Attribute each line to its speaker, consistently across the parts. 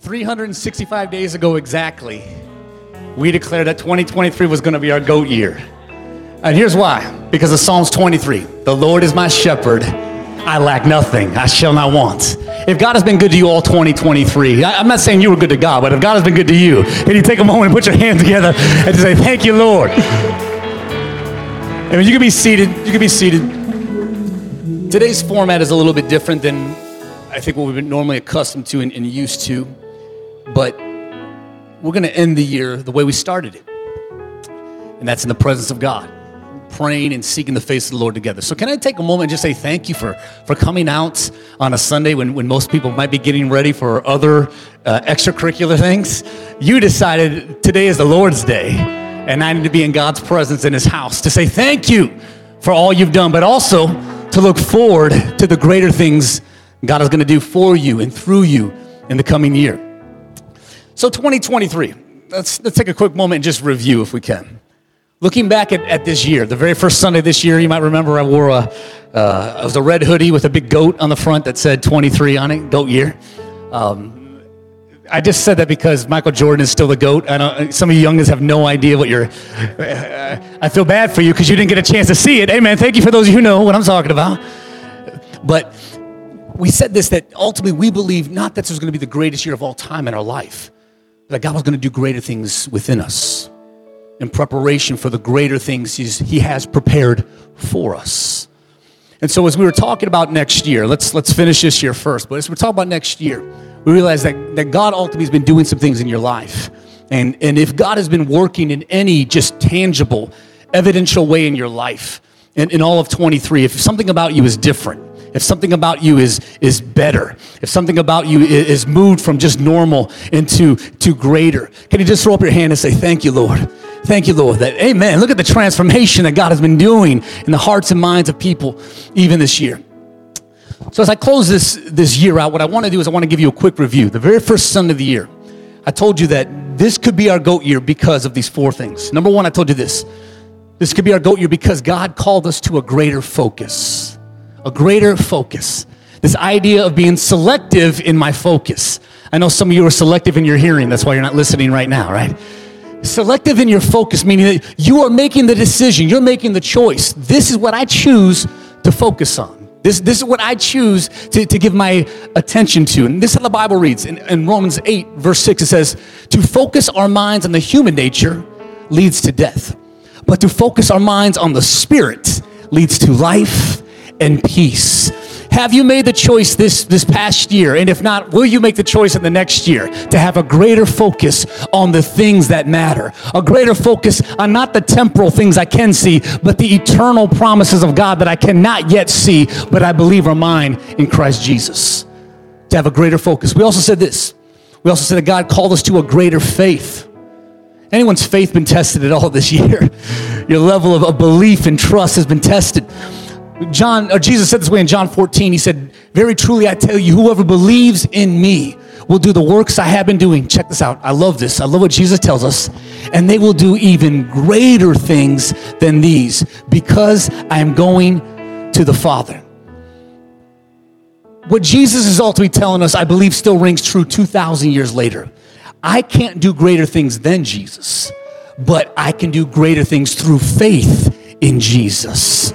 Speaker 1: 365 days ago exactly, we declared that 2023 was going to be our GOAT year. And here's why because of Psalms 23 The Lord is my shepherd, I lack nothing, I shall not want. If God has been good to you all 2023, I- I'm not saying you were good to God, but if God has been good to you, can you take a moment and put your hands together and say, Thank you, Lord? I mean, you can be seated. You can be seated. Today's format is a little bit different than I think what we've been normally accustomed to and, and used to, but we're going to end the year the way we started it, and that's in the presence of God, praying and seeking the face of the Lord together. So, can I take a moment and just say thank you for, for coming out on a Sunday when, when most people might be getting ready for other uh, extracurricular things? You decided today is the Lord's Day, and I need to be in God's presence in His house to say thank you for all you've done, but also to look forward to the greater things God is going to do for you and through you in the coming year. So 2023, let's, let's take a quick moment and just review if we can. Looking back at, at this year, the very first Sunday this year, you might remember I wore a, uh, it was a red hoodie with a big goat on the front that said 23 on it, goat year. Um, I just said that because Michael Jordan is still the GOAT. I know some of you youngins have no idea what you're. I feel bad for you because you didn't get a chance to see it. Amen. Thank you for those of you who know what I'm talking about. But we said this that ultimately we believe not that this was going to be the greatest year of all time in our life, that God was going to do greater things within us in preparation for the greater things He has prepared for us. And so, as we were talking about next year, let's, let's finish this year first, but as we're talking about next year, we realize that, that God ultimately has been doing some things in your life. And, and if God has been working in any just tangible, evidential way in your life, in, in all of 23, if something about you is different, if something about you is, is better, if something about you is, moved from just normal into to greater, can you just throw up your hand and say, Thank you, Lord? Thank you, Lord. That, amen. Look at the transformation that God has been doing in the hearts and minds of people even this year. So as I close this, this year out, what I want to do is I want to give you a quick review. The very first Sunday of the year, I told you that this could be our GOAT year because of these four things. Number one, I told you this. This could be our GOAT year because God called us to a greater focus. A greater focus. This idea of being selective in my focus. I know some of you are selective in your hearing. That's why you're not listening right now, right? Selective in your focus, meaning that you are making the decision, you're making the choice. This is what I choose to focus on. This, this is what I choose to, to give my attention to. And this is how the Bible reads. In, in Romans 8, verse 6, it says, To focus our minds on the human nature leads to death, but to focus our minds on the Spirit leads to life and peace. Have you made the choice this, this past year? And if not, will you make the choice in the next year to have a greater focus on the things that matter? A greater focus on not the temporal things I can see, but the eternal promises of God that I cannot yet see, but I believe are mine in Christ Jesus. To have a greater focus. We also said this. We also said that God called us to a greater faith. Anyone's faith been tested at all this year? Your level of, of belief and trust has been tested. John, or Jesus said this way in John 14. He said, Very truly I tell you, whoever believes in me will do the works I have been doing. Check this out. I love this. I love what Jesus tells us. And they will do even greater things than these because I am going to the Father. What Jesus is ultimately telling us, I believe, still rings true 2,000 years later. I can't do greater things than Jesus, but I can do greater things through faith in Jesus.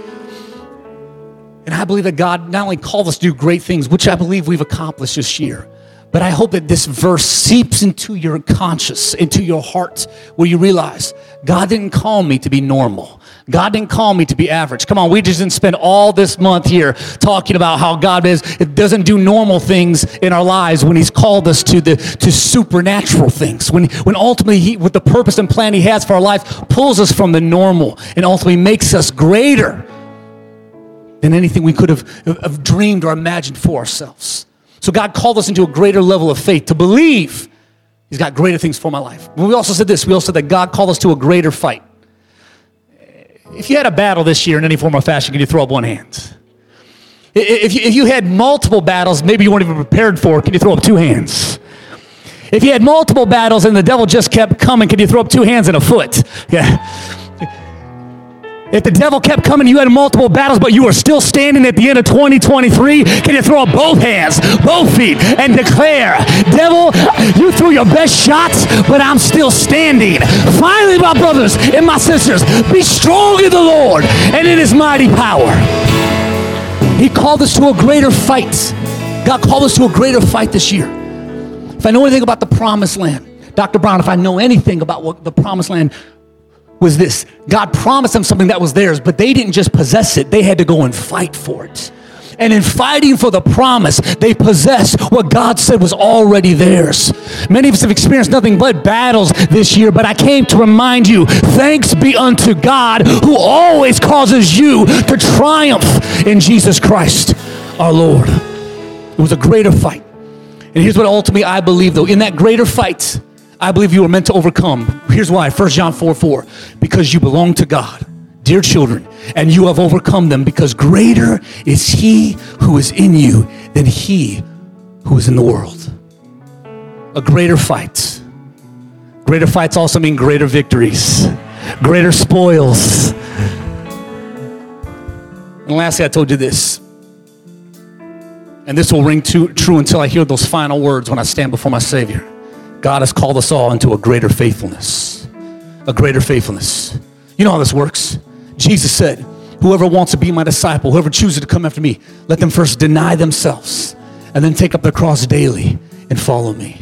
Speaker 1: And I believe that God not only called us to do great things, which I believe we've accomplished this year, but I hope that this verse seeps into your conscious, into your heart, where you realize God didn't call me to be normal. God didn't call me to be average. Come on, we just didn't spend all this month here talking about how God is it doesn't do normal things in our lives when He's called us to the to supernatural things. When when ultimately He with the purpose and plan He has for our life pulls us from the normal and ultimately makes us greater than anything we could have, have dreamed or imagined for ourselves. So God called us into a greater level of faith to believe He's got greater things for my life. But we also said this we also said that God called us to a greater fight. If you had a battle this year in any form or fashion, can you throw up one hand? If you, if you had multiple battles, maybe you weren't even prepared for, can you throw up two hands? If you had multiple battles and the devil just kept coming, can you throw up two hands and a foot? Yeah. If the devil kept coming, you had multiple battles, but you were still standing at the end of 2023, can you throw up both hands, both feet, and declare, Devil, you threw your best shots, but I'm still standing. Finally, my brothers and my sisters, be strong in the Lord and in his mighty power. He called us to a greater fight. God called us to a greater fight this year. If I know anything about the promised land, Dr. Brown, if I know anything about what the promised land was this God promised them something that was theirs, but they didn't just possess it, they had to go and fight for it. And in fighting for the promise, they possessed what God said was already theirs. Many of us have experienced nothing but battles this year, but I came to remind you thanks be unto God who always causes you to triumph in Jesus Christ our Lord. It was a greater fight. And here's what ultimately I believe, though in that greater fight, I believe you were meant to overcome. Here's why 1 John 4 4. Because you belong to God, dear children, and you have overcome them, because greater is He who is in you than He who is in the world. A greater fight. Greater fights also mean greater victories, greater spoils. And lastly, I told you this. And this will ring true until I hear those final words when I stand before my Savior. God has called us all into a greater faithfulness. A greater faithfulness. You know how this works. Jesus said, Whoever wants to be my disciple, whoever chooses to come after me, let them first deny themselves and then take up their cross daily and follow me.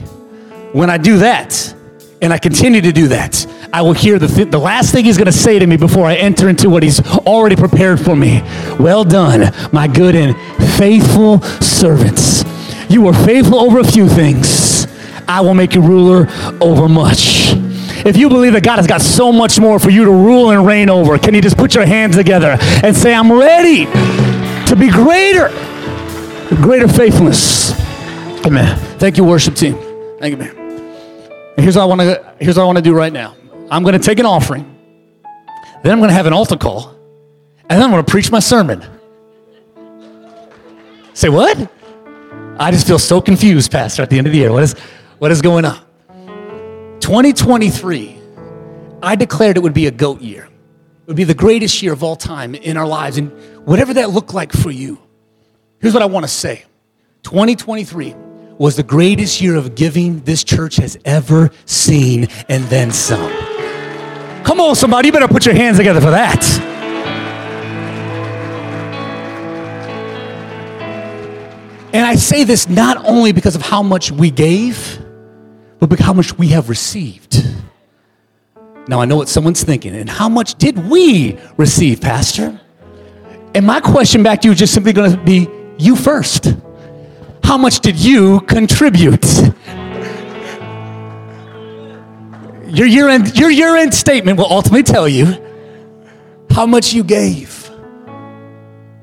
Speaker 1: When I do that, and I continue to do that, I will hear the, th- the last thing he's going to say to me before I enter into what he's already prepared for me. Well done, my good and faithful servants. You were faithful over a few things I will make you ruler over much. If you believe that God has got so much more for you to rule and reign over, can you just put your hands together and say, I'm ready to be greater, greater faithfulness. Amen. Thank you, worship team. Thank you, man. Here's what I want to here's what I want to do right now. I'm going to take an offering. Then I'm going to have an altar call. And then I'm going to preach my sermon. Say what? I just feel so confused, Pastor, at the end of the year. What is what is going on? 2023, I declared it would be a goat year. It would be the greatest year of all time in our lives, and whatever that looked like for you. Here's what I want to say 2023 was the greatest year of giving this church has ever seen, and then some. Come on, somebody, you better put your hands together for that. And I say this not only because of how much we gave, but how much we have received. Now, I know what someone's thinking, and how much did we receive, Pastor? And my question back to you is just simply going to be you first. How much did you contribute? Your year end, your year end statement will ultimately tell you how much you gave.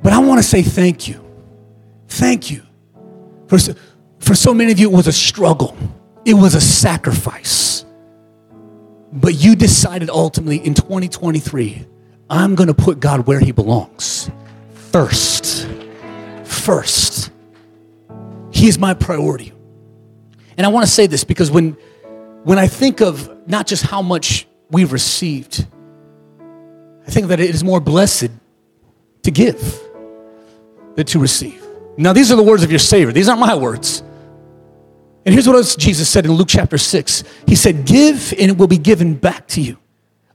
Speaker 1: But I want to say thank you. Thank you. For, for so many of you, it was a struggle. It was a sacrifice. But you decided ultimately in 2023, I'm going to put God where he belongs. First. First. He is my priority. And I want to say this because when when I think of not just how much we've received, I think that it is more blessed to give than to receive. Now, these are the words of your Savior. These aren't my words. And here's what Jesus said in Luke chapter 6 He said, Give and it will be given back to you.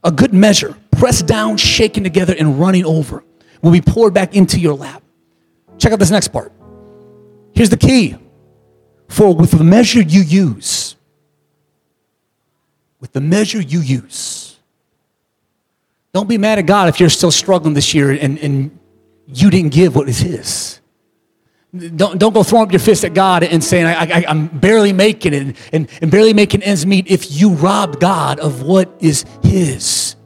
Speaker 1: A good measure, pressed down, shaken together, and running over, will be poured back into your lap. Check out this next part. Here's the key for with the measure you use, with the measure you use, don't be mad at God if you're still struggling this year and, and you didn't give what is His. Don't, don't go throwing up your fist at God and saying, I, am barely making it and, and, and barely making ends meet if you rob God of what is His.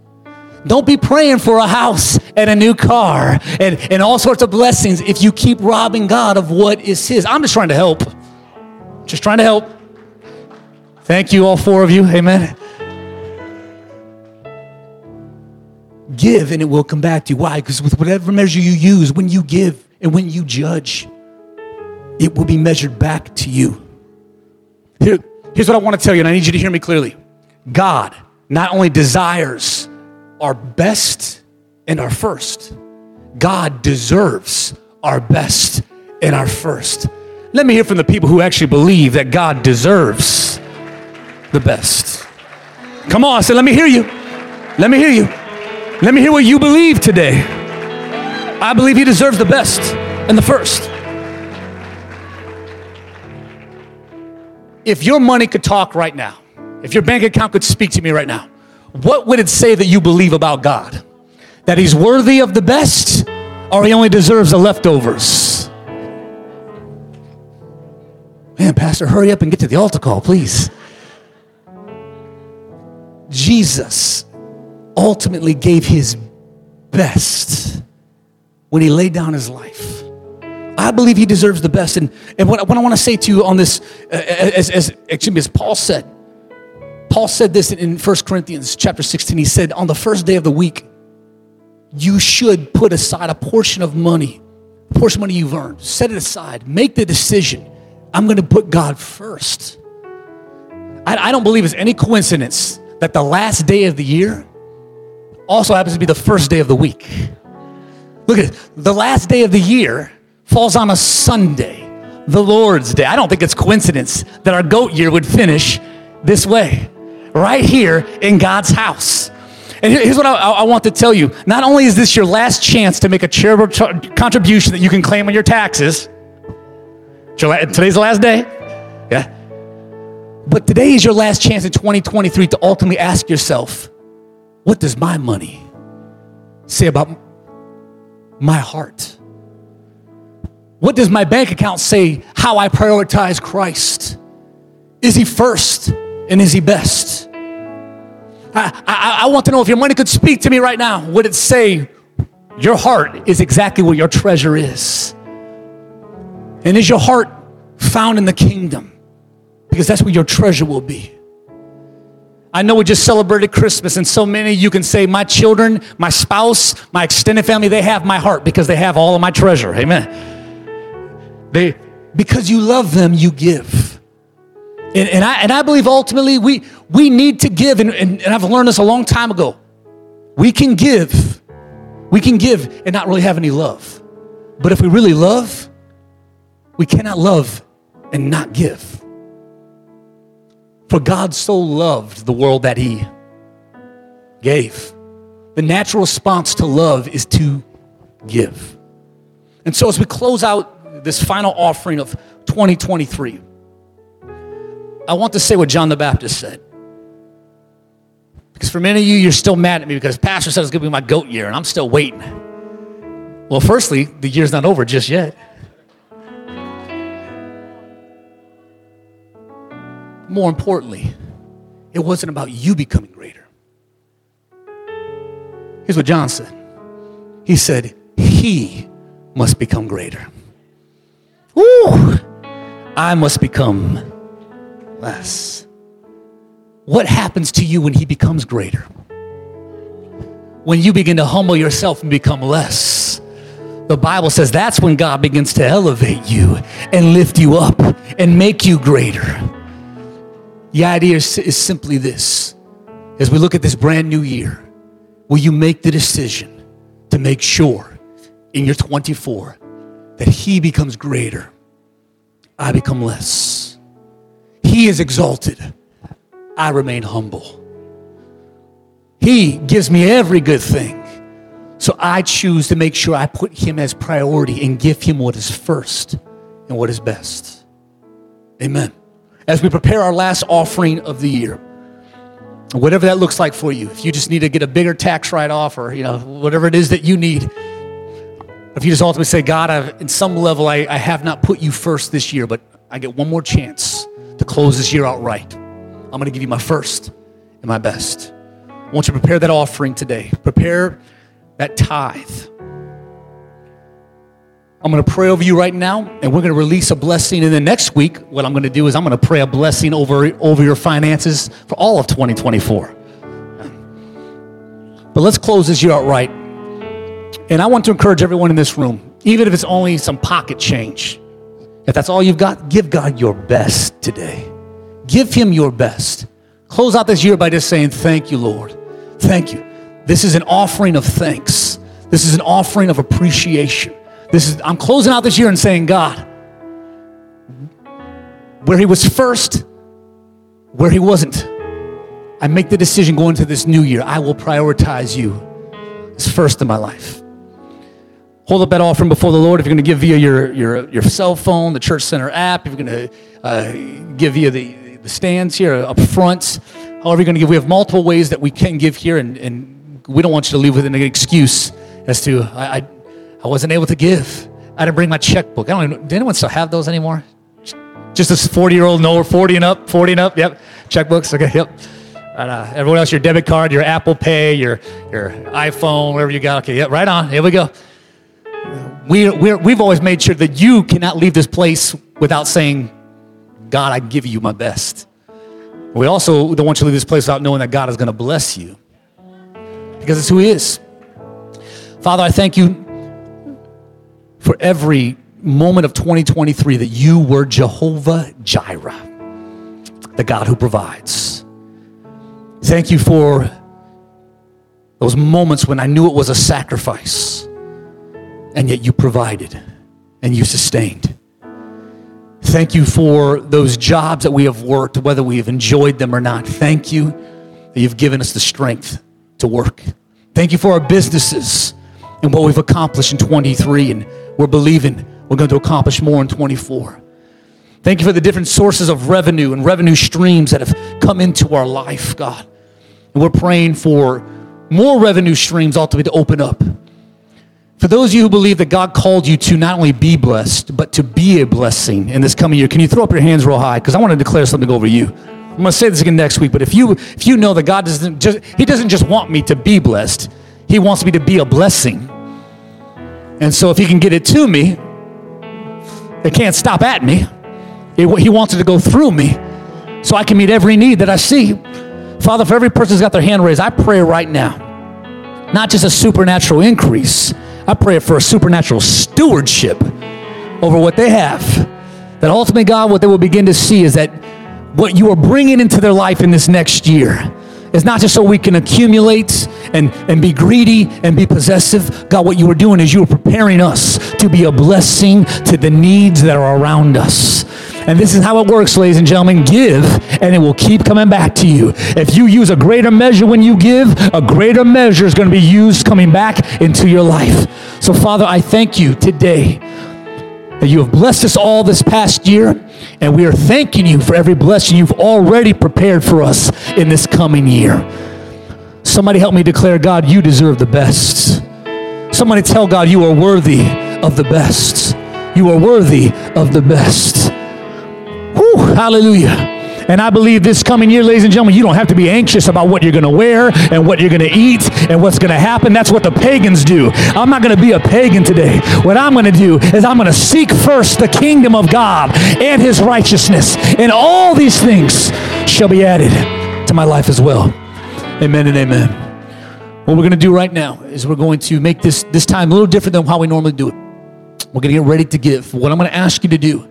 Speaker 1: Don't be praying for a house and a new car and, and all sorts of blessings if you keep robbing God of what is His. I'm just trying to help. Just trying to help. Thank you, all four of you. Amen. Give and it will come back to you. Why? Because with whatever measure you use, when you give and when you judge, it will be measured back to you. Here, here's what I want to tell you, and I need you to hear me clearly. God not only desires our best and our first. God deserves our best and our first. Let me hear from the people who actually believe that God deserves the best. Come on, I said, let me hear you. Let me hear you. Let me hear what you believe today. I believe He deserves the best and the first. If your money could talk right now, if your bank account could speak to me right now, what would it say that you believe about God? That He's worthy of the best or He only deserves the leftovers? Man, Pastor, hurry up and get to the altar call, please. Jesus ultimately gave his best when he laid down his life. I believe he deserves the best. And, and what, what I want to say to you on this, uh, as, as, excuse me, as Paul said, Paul said this in 1 Corinthians chapter 16. He said, On the first day of the week, you should put aside a portion of money, a portion of money you've earned. Set it aside. Make the decision. I'm going to put God first. I, I don't believe it's any coincidence that the last day of the year also happens to be the first day of the week. Look at it. The last day of the year falls on a Sunday, the Lord's Day. I don't think it's coincidence that our goat year would finish this way, right here in God's house. And here's what I, I, want to tell you. Not only is this your last chance to make a charitable contribution that you can claim on your taxes, today's the last day, yeah. But today is your last chance in 2023 to ultimately ask yourself, what does my money say about my heart? What does my bank account say how I prioritize Christ? Is he first and is he best? I, I, I, want to know if your money could speak to me right now, would it say your heart is exactly where your treasure is? And is your heart found in the kingdom? Because that's where your treasure will be. I know we just celebrated Christmas, and so many you can say, My children, my spouse, my extended family, they have my heart because they have all of my treasure. Amen. They, because you love them, you give. And, and I, and I believe ultimately we, we need to give, and, and, and I've learned this a long time ago. We can give, we can give and not really have any love. But if we really love, we cannot love and not give. For God so loved the world that he gave. The natural response to love is to give. And so, as we close out this final offering of 2023, I want to say what John the Baptist said. Because for many of you, you're still mad at me because Pastor said it's going to be my goat year, and I'm still waiting. Well, firstly, the year's not over just yet. more importantly, it wasn't about you becoming greater. Here's what John said He said, He must become greater. Ooh, I must become less. What happens to you when He becomes greater? When you begin to humble yourself and become less. The Bible says that's when God begins to elevate you and lift you up and make you greater. The idea is, is simply this as we look at this brand new year, will you make the decision to make sure in your 24 that He becomes greater, I become less? He is exalted, I remain humble. He gives me every good thing. So I choose to make sure I put him as priority and give him what is first and what is best. Amen as we prepare our last offering of the year. Whatever that looks like for you. If you just need to get a bigger tax write off or, you know, whatever it is that you need. If you just ultimately say, God, I've, in some level, I, I have not put you first this year, but I get one more chance to close this year out right. I'm going to give you my first and my best. I want you to prepare that offering today. Prepare that tithe. I'm going to pray over you right now, and we're going to release a blessing. And then next week, what I'm going to do is I'm going to pray a blessing over, over your finances for all of 2024. But let's close this year out right. And I want to encourage everyone in this room, even if it's only some pocket change, if that's all you've got, give God your best today. Give Him your best. Close out this year by just saying, Thank you, Lord. Thank you. This is an offering of thanks. This is an offering of appreciation. This is I'm closing out this year and saying, God, where he was first, where he wasn't. I make the decision going into this new year, I will prioritize you as first in my life. Hold up that offering before the Lord. If you're going to give via your, your, your cell phone, the Church Center app, if you're going to uh, give via the, the stands here up front, however you're going to give, we have multiple ways that we can give here, and, and we don't want you to leave with an excuse as to, I, I, I wasn't able to give. I didn't bring my checkbook. I don't even, do anyone still have those anymore? Just this 40 year old, no, 40 and up, 40 and up. Yep. Checkbooks. Okay. Yep. Uh, everyone else, your debit card, your Apple Pay, your, your iPhone, whatever you got. Okay. yeah, Right on. Here we go. We, we we've always made sure that you cannot leave this place without saying, God, I give you my best. We also don't want you to leave this place without knowing that God is going to bless you because it's who He is. Father, I thank you for every moment of 2023 that you were Jehovah Jireh, the God who provides. Thank you for those moments when I knew it was a sacrifice, and yet you provided and you sustained. Thank you for those jobs that we have worked, whether we have enjoyed them or not. Thank you that you've given us the strength to work. Thank you for our businesses and what we've accomplished in 23, and we're believing we're going to accomplish more in 24. Thank you for the different sources of revenue and revenue streams that have come into our life, God. And we're praying for more revenue streams ultimately to open up. For those of you who believe that God called you to not only be blessed, but to be a blessing in this coming year, can you throw up your hands real high? Because I want to declare something over you. I'm going to say this again next week, but if you if you know that God doesn't just He doesn't just want me to be blessed, He wants me to be a blessing. And so if He can get it to me, they can't stop at me. He wants it to go through me so I can meet every need that I see. Father, for every person who's got their hand raised, I pray right now, not just a supernatural increase, I pray for a supernatural stewardship over what they have. That ultimately, God, what they will begin to see is that what you are bringing into their life in this next year is not just so we can accumulate and, and be greedy and be possessive. God, what you are doing is you are preparing us to be a blessing to the needs that are around us. And this is how it works, ladies and gentlemen. Give, and it will keep coming back to you. If you use a greater measure when you give, a greater measure is going to be used coming back into your life. So, Father, I thank you today that you have blessed us all this past year, and we are thanking you for every blessing you've already prepared for us in this coming year. Somebody help me declare, God, you deserve the best. Somebody tell God, you are worthy of the best. You are worthy of the best. Hallelujah. And I believe this coming year, ladies and gentlemen, you don't have to be anxious about what you're going to wear and what you're going to eat and what's going to happen. That's what the pagans do. I'm not going to be a pagan today. What I'm going to do is I'm going to seek first the kingdom of God and his righteousness, and all these things shall be added to my life as well. Amen and amen. What we're going to do right now is we're going to make this this time a little different than how we normally do it. We're going to get ready to give. What I'm going to ask you to do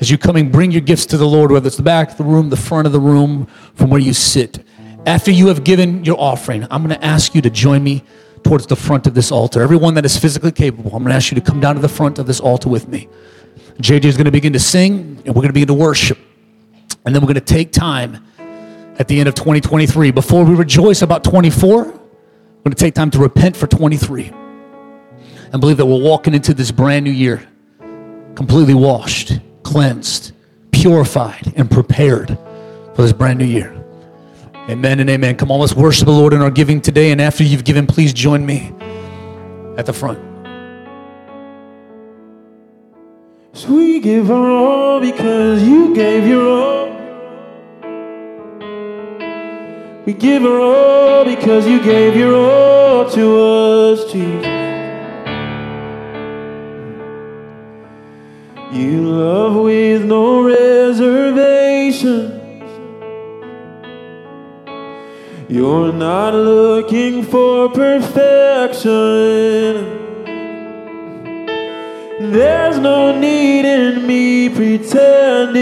Speaker 1: as you come and bring your gifts to the Lord, whether it's the back of the room, the front of the room, from where you sit. After you have given your offering, I'm going to ask you to join me towards the front of this altar. Everyone that is physically capable, I'm going to ask you to come down to the front of this altar with me. JJ is going to begin to sing, and we're going to begin to worship. And then we're going to take time at the end of 2023. Before we rejoice about 24, we're going to take time to repent for 23 and believe that we're walking into this brand new year completely washed cleansed, purified, and prepared for this brand new year. Amen and amen. Come on, let's worship the Lord in our giving today. And after you've given, please join me at the front.
Speaker 2: So we give our all because you gave your all. We give our all because you gave your all to us, Jesus. You love with no reservation. You're not looking for perfection. There's no need in me pretending.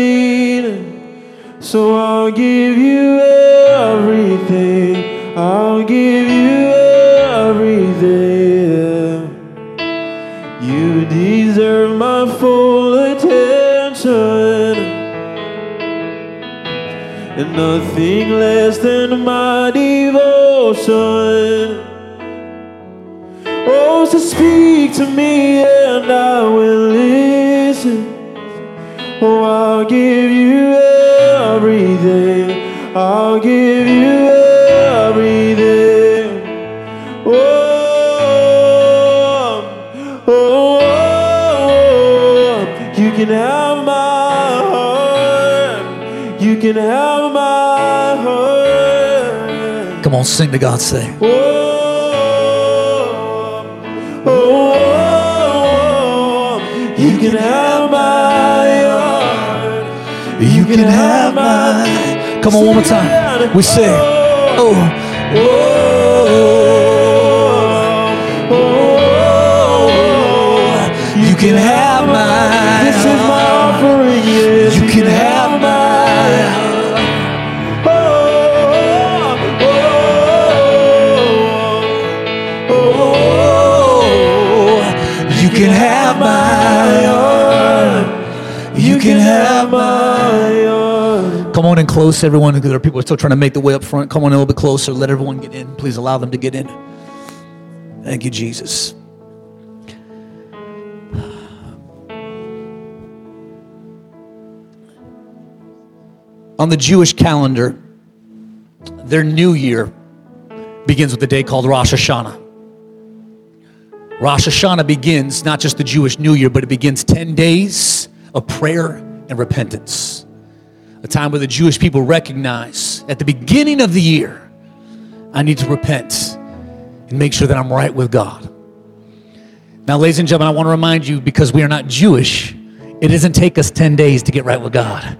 Speaker 2: So I'll give you everything. I'll give you everything. And nothing less than my devotion. Oh, so speak to me and I will listen. Oh, I'll give you everything. I'll give you everything. Oh, oh, oh, oh. oh. you can have my. You can have my heart.
Speaker 1: Come on, sing to God, say.
Speaker 2: Oh, oh, oh, oh. you can have my heart.
Speaker 1: You can have mine. Come on, one more time. We say, oh,
Speaker 2: oh, oh,
Speaker 1: you can have mine.
Speaker 2: This is my offering. Yes,
Speaker 1: You can have mine.
Speaker 2: Oh, oh, oh,
Speaker 1: Oh, you can have my heart. You can have my
Speaker 2: heart.
Speaker 1: Come on in close, everyone. Because there are people still trying to make the way up front. Come on a little bit closer. Let everyone get in. Please allow them to get in. Thank you, Jesus. On the Jewish calendar, their new year begins with a day called Rosh Hashanah. Rosh Hashanah begins not just the Jewish New Year, but it begins 10 days of prayer and repentance. A time where the Jewish people recognize at the beginning of the year, I need to repent and make sure that I'm right with God. Now, ladies and gentlemen, I want to remind you because we are not Jewish, it doesn't take us 10 days to get right with God.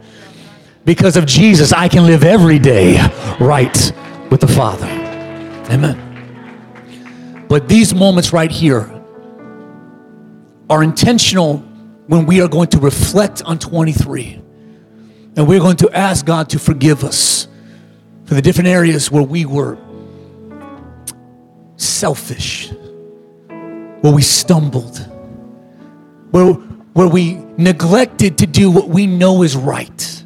Speaker 1: Because of Jesus, I can live every day right with the Father. Amen. But these moments right here are intentional when we are going to reflect on 23. And we're going to ask God to forgive us for the different areas where we were selfish, where we stumbled, where, where we neglected to do what we know is right.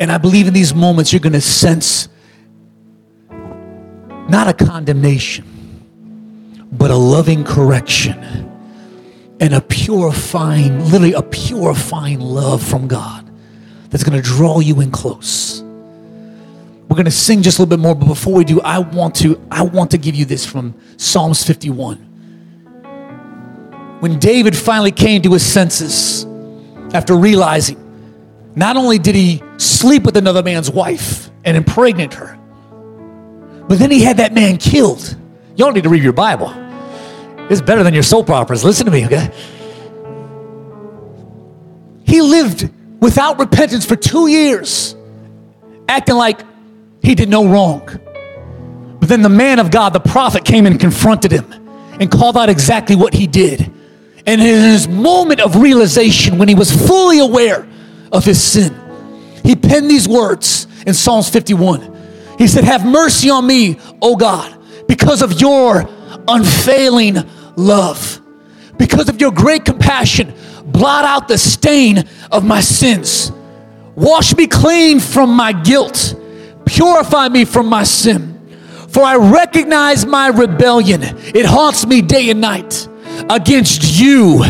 Speaker 1: And I believe in these moments you're going to sense not a condemnation, but a loving correction and a purifying, literally a purifying love from God that's going to draw you in close. We're going to sing just a little bit more, but before we do, I want to I want to give you this from Psalms 51. When David finally came to his senses after realizing not only did he sleep with another man's wife and impregnate her, but then he had that man killed. Y'all need to read your Bible. It's better than your soap operas. Listen to me, okay? He lived without repentance for two years, acting like he did no wrong. But then the man of God, the prophet, came and confronted him and called out exactly what he did. And in his moment of realization, when he was fully aware of his sin, he penned these words in Psalms 51. He said, Have mercy on me, O God, because of your unfailing love, because of your great compassion. Blot out the stain of my sins. Wash me clean from my guilt. Purify me from my sin. For I recognize my rebellion. It haunts me day and night. Against you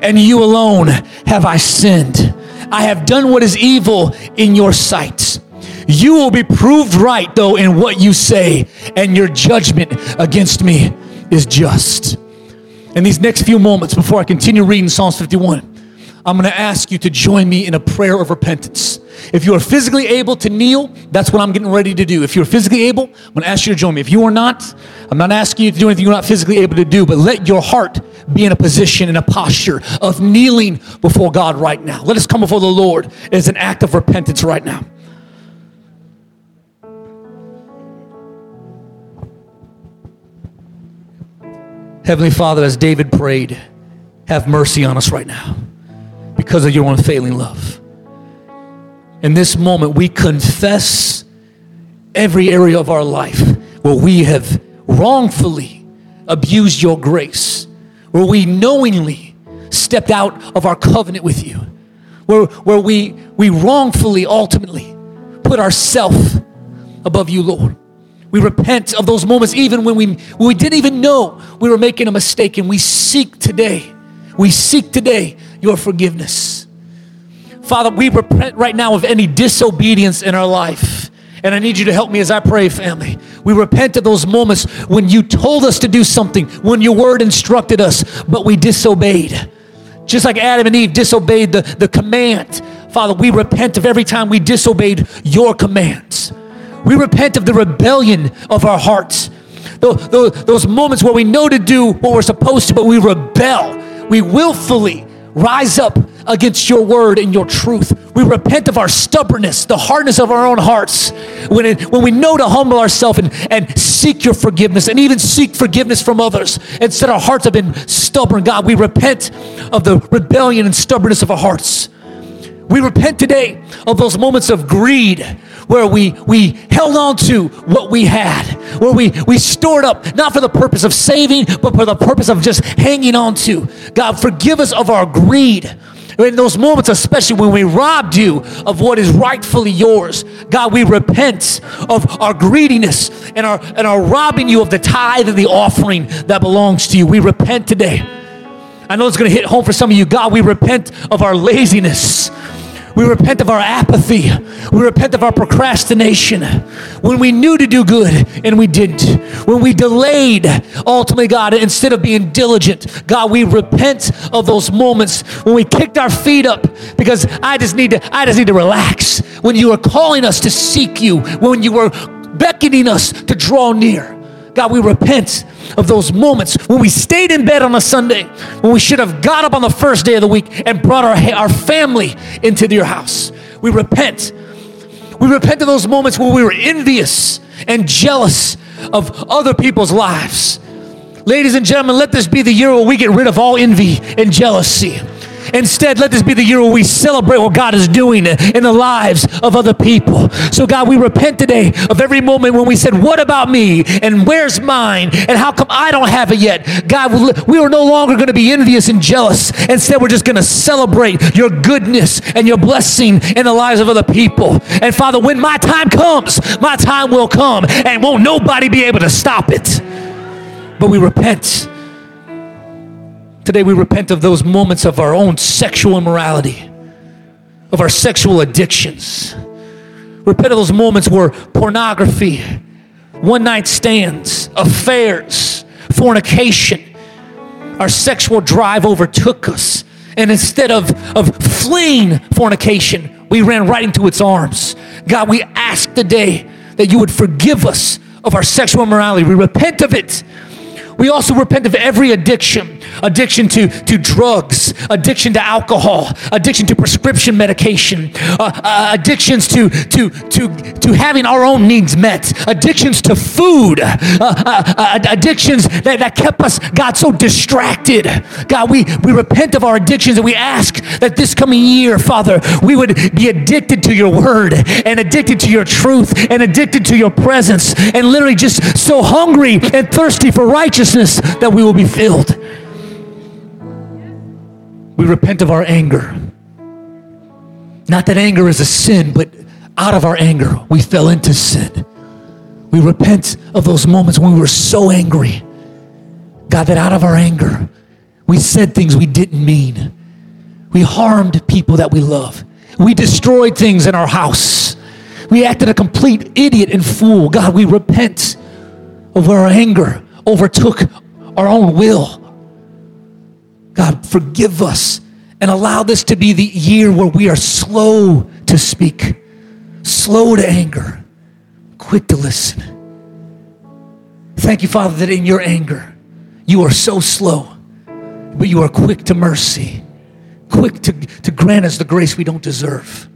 Speaker 1: and you alone have I sinned. I have done what is evil in your sight. You will be proved right, though, in what you say, and your judgment against me is just. In these next few moments, before I continue reading Psalms 51, I'm going to ask you to join me in a prayer of repentance. If you are physically able to kneel, that's what I'm getting ready to do. If you're physically able, I'm going to ask you to join me. If you are not, I'm not asking you to do anything you're not physically able to do, but let your heart be in a position, in a posture of kneeling before God right now. Let us come before the Lord as an act of repentance right now. Heavenly Father, as David prayed, have mercy on us right now because of your unfailing love. In this moment, we confess every area of our life where we have wrongfully abused your grace, where we knowingly stepped out of our covenant with you, where, where we, we wrongfully, ultimately, put ourself above you, Lord. We repent of those moments, even when we, when we didn't even know we were making a mistake, and we seek today, we seek today your forgiveness. Father, we repent right now of any disobedience in our life. And I need you to help me as I pray, family. We repent of those moments when you told us to do something, when your word instructed us, but we disobeyed. Just like Adam and Eve disobeyed the, the command. Father, we repent of every time we disobeyed your commands. We repent of the rebellion of our hearts. Those, those, those moments where we know to do what we're supposed to, but we rebel. We willfully rise up against your word and your truth. We repent of our stubbornness, the hardness of our own hearts. When, it, when we know to humble ourselves and, and seek your forgiveness and even seek forgiveness from others, instead our hearts have been stubborn, God, we repent of the rebellion and stubbornness of our hearts. We repent today of those moments of greed where we, we held on to what we had, where we, we stored up, not for the purpose of saving, but for the purpose of just hanging on to. God, forgive us of our greed. In those moments, especially when we robbed you of what is rightfully yours, God, we repent of our greediness and our, and our robbing you of the tithe and the offering that belongs to you. We repent today. I know it's going to hit home for some of you. God, we repent of our laziness. We repent of our apathy. We repent of our procrastination. When we knew to do good and we didn't. When we delayed, ultimately, God, instead of being diligent. God, we repent of those moments when we kicked our feet up because I just need to, I just need to relax. When you were calling us to seek you, when you were beckoning us to draw near. God, we repent of those moments when we stayed in bed on a Sunday, when we should have got up on the first day of the week and brought our, our family into your house. We repent. We repent of those moments when we were envious and jealous of other people's lives. Ladies and gentlemen, let this be the year where we get rid of all envy and jealousy. Instead, let this be the year where we celebrate what God is doing in the lives of other people. So, God, we repent today of every moment when we said, What about me? And where's mine? And how come I don't have it yet? God, we are no longer going to be envious and jealous. Instead, we're just going to celebrate your goodness and your blessing in the lives of other people. And, Father, when my time comes, my time will come, and won't nobody be able to stop it. But we repent Today we repent of those moments of our own sexual immorality, of our sexual addictions. Repent of those moments where pornography, one night stands, affairs, fornication, our sexual drive overtook us. And instead of, of fleeing fornication, we ran right into its arms. God, we ask today that you would forgive us of our sexual immorality. We repent of it. We also repent of every addiction addiction to, to drugs, addiction to alcohol, addiction to prescription medication, uh, uh, addictions to, to, to, to having our own needs met, addictions to food, uh, uh, uh, addictions that, that kept us, God, so distracted. God, we, we repent of our addictions and we ask that this coming year, Father, we would be addicted to your word and addicted to your truth and addicted to your presence and literally just so hungry and thirsty for righteousness that we will be filled. We repent of our anger. Not that anger is a sin, but out of our anger, we fell into sin. We repent of those moments when we were so angry. God, that out of our anger, we said things we didn't mean. We harmed people that we love. We destroyed things in our house. We acted a complete idiot and fool. God, we repent of where our anger overtook our own will God, forgive us and allow this to be the year where we are slow to speak, slow to anger, quick to listen. Thank you, Father, that in your anger, you are so slow, but you are quick to mercy, quick to, to grant us the grace we don't deserve.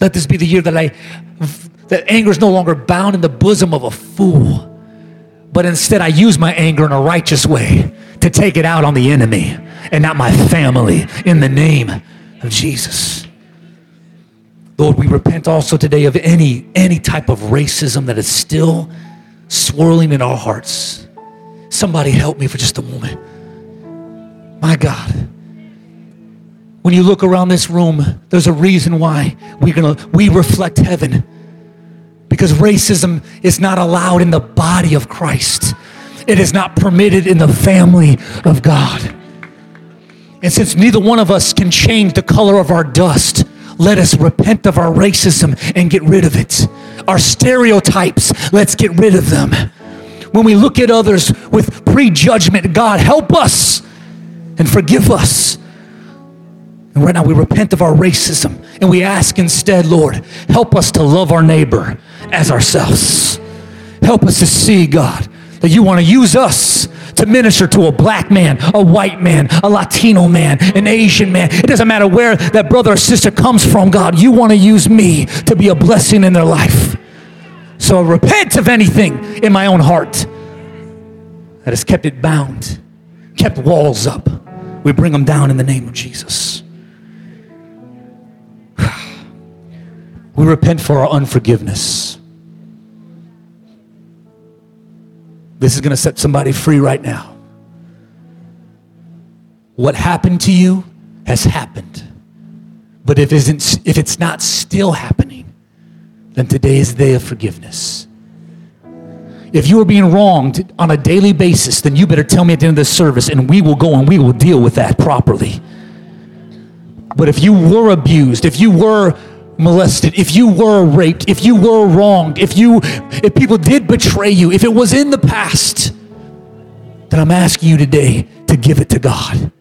Speaker 1: Let this be the year that I that anger is no longer bound in the bosom of a fool, but instead I use my anger in a righteous way to take it out on the enemy and not my family in the name of Jesus. Lord, we repent also today of any any type of racism that is still swirling in our hearts. Somebody help me for just a moment. My God. When you look around this room, there's a reason why we're gonna we reflect heaven because racism is not allowed in the body of Christ. It is not permitted in the family of God. And since neither one of us can change the color of our dust, let us repent of our racism and get rid of it. Our stereotypes, let's get rid of them. When we look at others with prejudgment, God, help us and forgive us. And right now we repent of our racism and we ask instead, Lord, help us to love our neighbor as ourselves. Help us to see, God, that you want to use us to minister to a black man, a white man, a Latino man, an Asian man. It doesn't matter where that brother or sister comes from, God. You want to use me to be a blessing in their life. So I repent of anything in my own heart that has kept it bound, kept walls up. We bring them down in the name of Jesus. We repent for our unforgiveness. This is going to set somebody free right now. What happened to you has happened. But if, isn't, if it's not still happening, then today is the day of forgiveness. If you are being wronged on a daily basis, then you better tell me at the end of this service, and we will go and we will deal with that properly. But if you were abused, if you were molested, if you were raped, if you were wronged, if you if people did betray you, if it was in the past, then I'm asking you today to give it to God.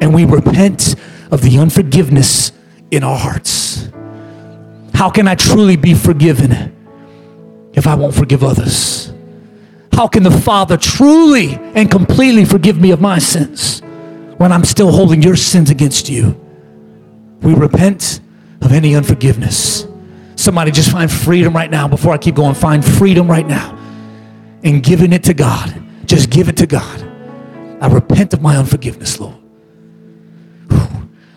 Speaker 1: And we repent of the unforgiveness in our hearts. How can I truly be forgiven if I won't forgive others? How can the Father truly and completely forgive me of my sins when I'm still holding your sins against you? We repent of any unforgiveness. Somebody just find freedom right now before I keep going. Find freedom right now and giving it to God. Just give it to God. I repent of my unforgiveness, Lord.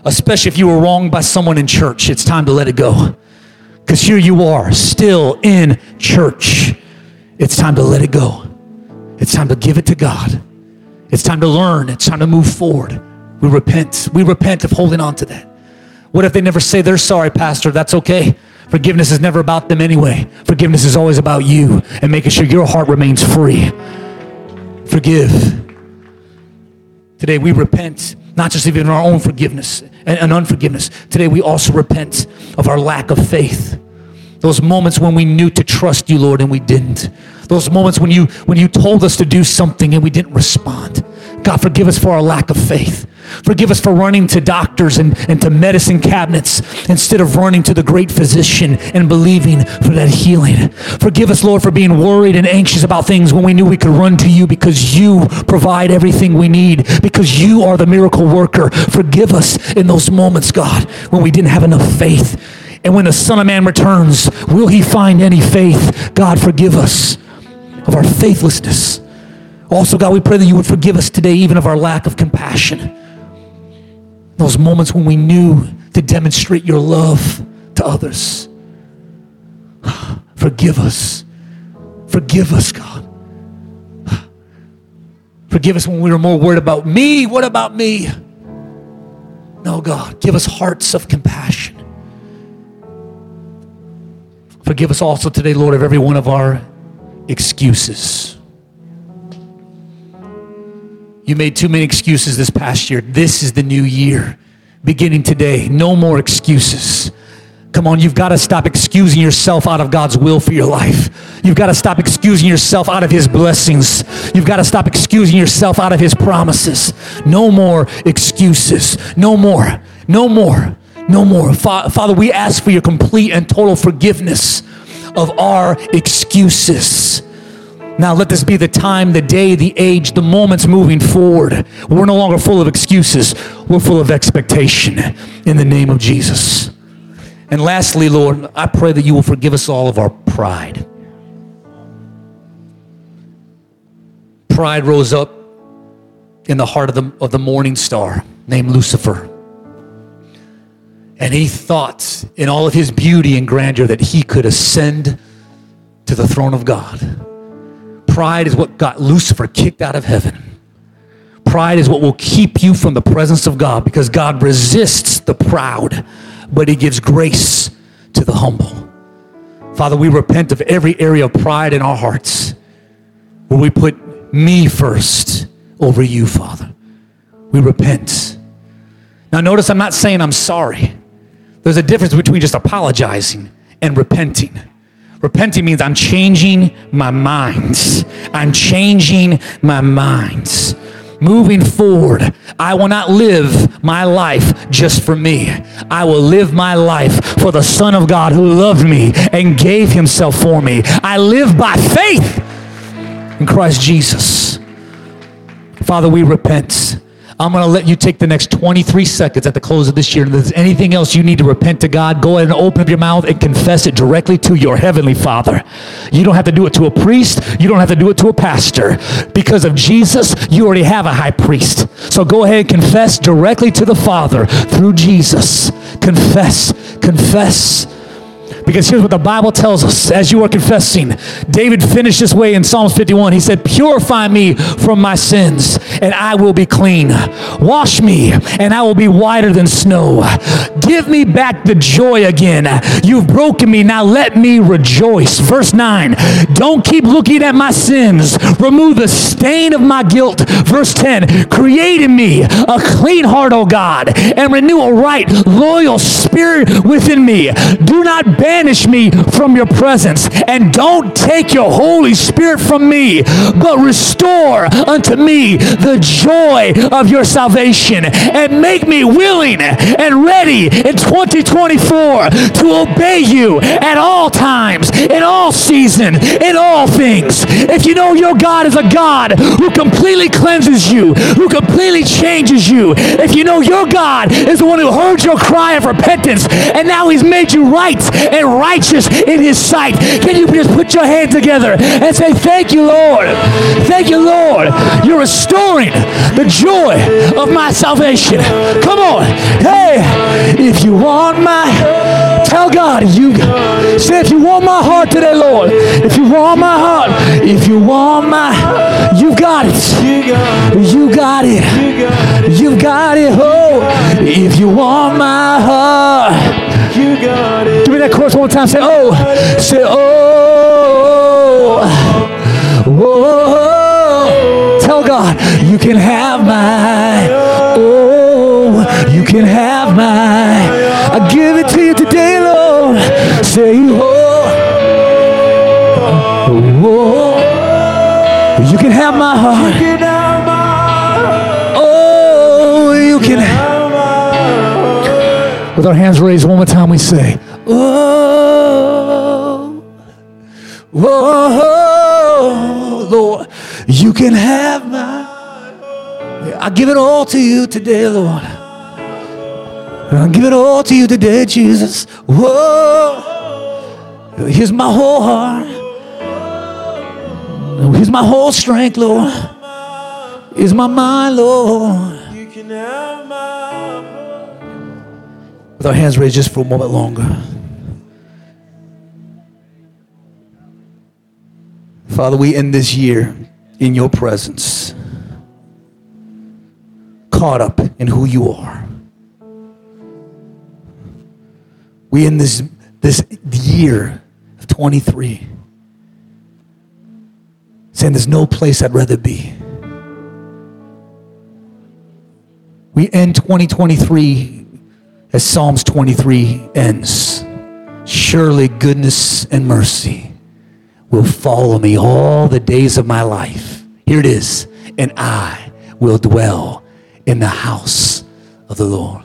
Speaker 1: Especially if you were wronged by someone in church, it's time to let it go. Because here you are, still in church. It's time to let it go. It's time to give it to God. It's time to learn. It's time to move forward. We repent. We repent of holding on to that. What if they never say they're sorry, Pastor? That's okay. Forgiveness is never about them anyway. Forgiveness is always about you and making sure your heart remains free. Forgive. Today we repent, not just even our own forgiveness and, and unforgiveness. Today we also repent of our lack of faith. Those moments when we knew to trust you, Lord, and we didn't. Those moments when you when you told us to do something and we didn't respond. God, forgive us for our lack of faith. Forgive us for running to doctors and, and to medicine cabinets instead of running to the great physician and believing for that healing. Forgive us, Lord, for being worried and anxious about things when we knew we could run to you because you provide everything we need, because you are the miracle worker. Forgive us in those moments, God, when we didn't have enough faith. And when the Son of Man returns, will he find any faith? God, forgive us of our faithlessness. Also, God, we pray that you would forgive us today, even of our lack of compassion. Those moments when we knew to demonstrate your love to others. Forgive us. Forgive us, God. Forgive us when we were more worried about me. What about me? No, God, give us hearts of compassion. Forgive us also today, Lord, of every one of our excuses. You made too many excuses this past year. This is the new year. Beginning today, no more excuses. Come on, you've got to stop excusing yourself out of God's will for your life. You've got to stop excusing yourself out of His blessings. You've got to stop excusing yourself out of His promises. No more excuses. No more. No more. No more. Father, we ask for your complete and total forgiveness of our excuses. Now, let this be the time, the day, the age, the moments moving forward. We're no longer full of excuses, we're full of expectation in the name of Jesus. And lastly, Lord, I pray that you will forgive us all of our pride. Pride rose up in the heart of the, of the morning star named Lucifer. And he thought, in all of his beauty and grandeur, that he could ascend to the throne of God. Pride is what got Lucifer kicked out of heaven. Pride is what will keep you from the presence of God because God resists the proud, but He gives grace to the humble. Father, we repent of every area of pride in our hearts where we put me first over you, Father. We repent. Now, notice I'm not saying I'm sorry. There's a difference between just apologizing and repenting. Repenting means I'm changing my mind. I'm changing my mind. Moving forward, I will not live my life just for me. I will live my life for the Son of God who loved me and gave himself for me. I live by faith in Christ Jesus. Father, we repent. I'm going to let you take the next 23 seconds at the close of this year. If there's anything else you need to repent to God, go ahead and open up your mouth and confess it directly to your heavenly Father. You don't have to do it to a priest. You don't have to do it to a pastor. Because of Jesus, you already have a high priest. So go ahead and confess directly to the Father through Jesus. Confess, confess. Because here's what the Bible tells us as you are confessing. David finished this way in Psalms 51. He said, Purify me from my sins, and I will be clean. Wash me, and I will be whiter than snow. Give me back the joy again. You've broken me, now let me rejoice. Verse 9, don't keep looking at my sins. Remove the stain of my guilt. Verse 10, create in me a clean heart, O God, and renew a right, loyal spirit within me. Do not banish me from your presence, and don't take your Holy Spirit from me, but restore unto me the joy of your salvation, and make me willing and ready in 2024 to obey you at all times, in all season, in all things. If you know your God is a God who completely cleanses you, who completely changes you, if you know your God is the one who heard your cry of repentance, and now he's made you right and righteous in his sight, can you just put your hand together and say, Thank you, Lord. Thank you, Lord. You're restoring the joy of my salvation. Come on. Hey, if you want my, tell God, you say, if you want my heart today, Lord, if you want my heart, if you want my, you got it. You got it. You got it. Oh, if you want my heart.
Speaker 2: You got it.
Speaker 1: That chorus one time. Say, oh. Say, oh oh, oh. oh. Tell God, you can have my. Oh. You can have my. I give it to you today, Lord. Say, oh. Oh. oh. You can have my heart. Oh, you can. With our hands raised one more time, we say, Oh, oh, oh, Lord, you can have my. I give it all to you today, Lord. I give it all to you today, Jesus. Whoa, here's my whole heart. Here's my whole strength, Lord. Here's my mind, Lord.
Speaker 2: You can have my
Speaker 1: With our hands raised just for a moment longer. Father, we end this year in your presence, caught up in who you are. We end this, this year of 23 saying there's no place I'd rather be. We end 2023 as Psalms 23 ends. Surely goodness and mercy will follow me all the days of my life. Here it is. And I will dwell in the house of the Lord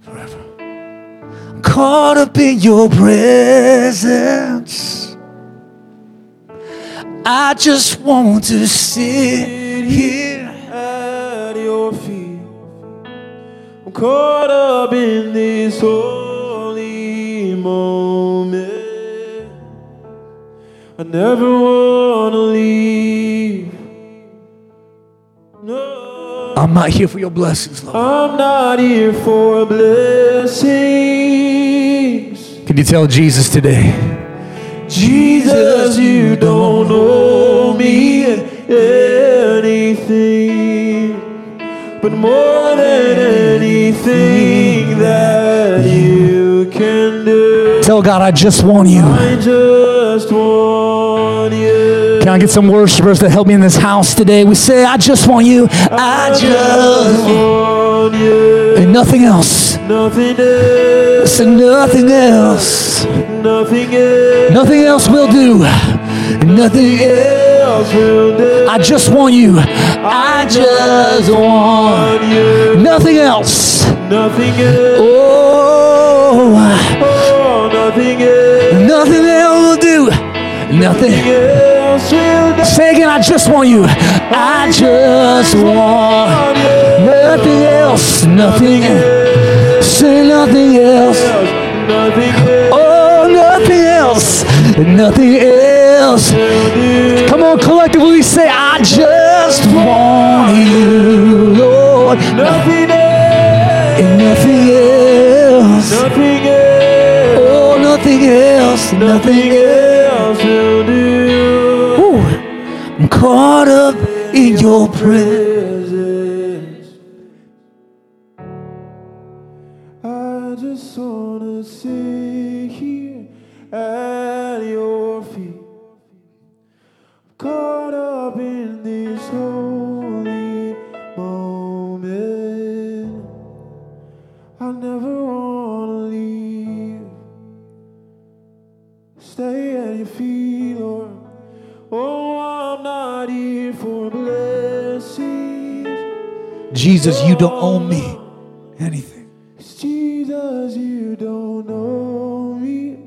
Speaker 1: forever. I'm caught up in your presence. I just want to sit here.
Speaker 2: at your feet. I'm caught up in this holy moment. I never wanna leave. No,
Speaker 1: I'm not here for your blessings, Lord.
Speaker 2: I'm not here for blessings.
Speaker 1: Can you tell Jesus today?
Speaker 2: Jesus, you don't owe me anything, but more than anything that you can.
Speaker 1: Tell God, I just want you.
Speaker 2: I just want you.
Speaker 1: Can I get some worshipers to help me in this house today? We say, I just want you. I just
Speaker 2: want you.
Speaker 1: and nothing else.
Speaker 2: Nothing else.
Speaker 1: Say nothing else.
Speaker 2: Nothing else.
Speaker 1: Nothing else will do. Nothing else.
Speaker 2: else will do.
Speaker 1: I just want you. I just want
Speaker 2: want you.
Speaker 1: nothing else.
Speaker 2: Nothing else.
Speaker 1: Oh,
Speaker 2: Nothing.
Speaker 1: Say again, I just want you. I just want nothing else. Nothing. Say nothing else. Oh, nothing else. Nothing else. Come on, collectively say, I just want you, Lord.
Speaker 2: Nothing else.
Speaker 1: Nothing else.
Speaker 2: Nothing else.
Speaker 1: Oh, nothing else.
Speaker 2: Nothing
Speaker 1: caught up in your. Presence. Jesus, you don't owe me anything.
Speaker 2: Jesus, you don't owe me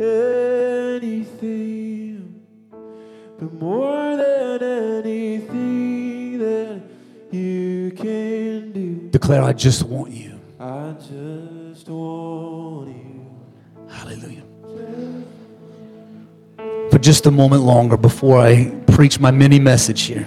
Speaker 2: anything, but more than anything that you can do,
Speaker 1: Declare, I just want you.
Speaker 2: I just want you.
Speaker 1: Hallelujah. For just a moment longer before I preach my mini message here,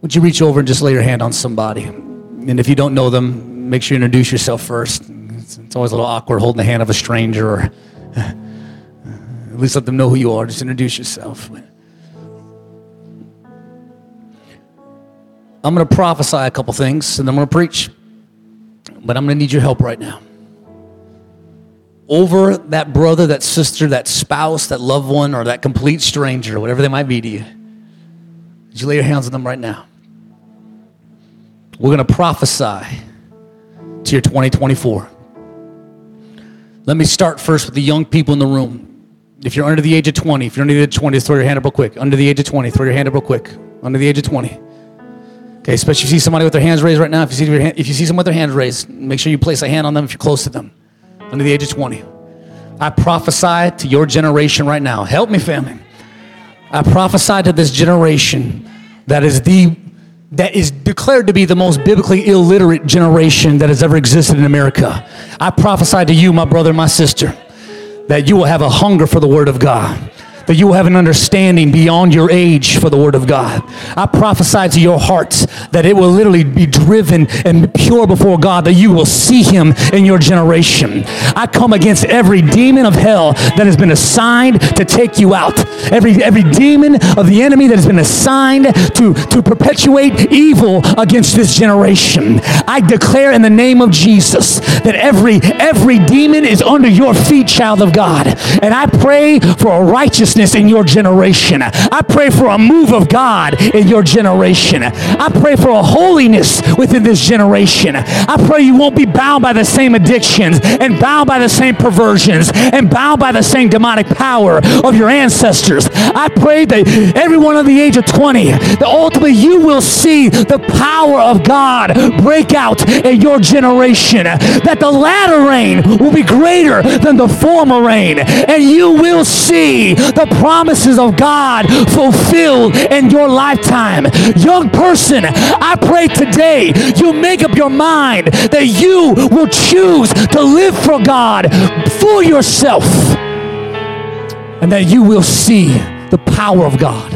Speaker 1: would you reach over and just lay your hand on somebody? And if you don't know them, make sure you introduce yourself first. It's, it's always a little awkward holding the hand of a stranger, or at least let them know who you are. Just introduce yourself. I'm going to prophesy a couple things, and then I'm going to preach. But I'm going to need your help right now over that brother, that sister, that spouse, that loved one, or that complete stranger, whatever they might be to you. Would you lay your hands on them right now? We're going to prophesy to your 2024. Let me start first with the young people in the room. If you're under the age of 20, if you're under the age of 20, just throw your hand up real quick. Under the age of 20, throw your hand up real quick. Under the age of 20. Okay, especially if you see somebody with their hands raised right now. If you see, hand, if you see someone with their hands raised, make sure you place a hand on them if you're close to them under the age of 20. I prophesy to your generation right now. Help me, family. I prophesy to this generation that is the that is declared to be the most biblically illiterate generation that has ever existed in America. I prophesy to you, my brother, my sister, that you will have a hunger for the Word of God. That you will have an understanding beyond your age for the Word of God. I prophesy to your hearts that it will literally be driven and pure before God, that you will see Him in your generation. I come against every demon of hell that has been assigned to take you out. Every, every demon of the enemy that has been assigned to, to perpetuate evil against this generation. I declare in the name of Jesus that every, every demon is under your feet, child of God. And I pray for a righteousness in your generation. I pray for a move of God in your generation. I pray for a holiness within this generation. I pray you won't be bound by the same addictions and bound by the same perversions and bound by the same demonic power of your ancestors. I pray that everyone under the age of 20, that ultimately you will see the power of God break out in your generation. That the latter rain will be greater than the former rain. And you will see the promises of God fulfilled in your lifetime. Young person, I pray today you make up your mind that you will choose to live for God for yourself and that you will see the power of God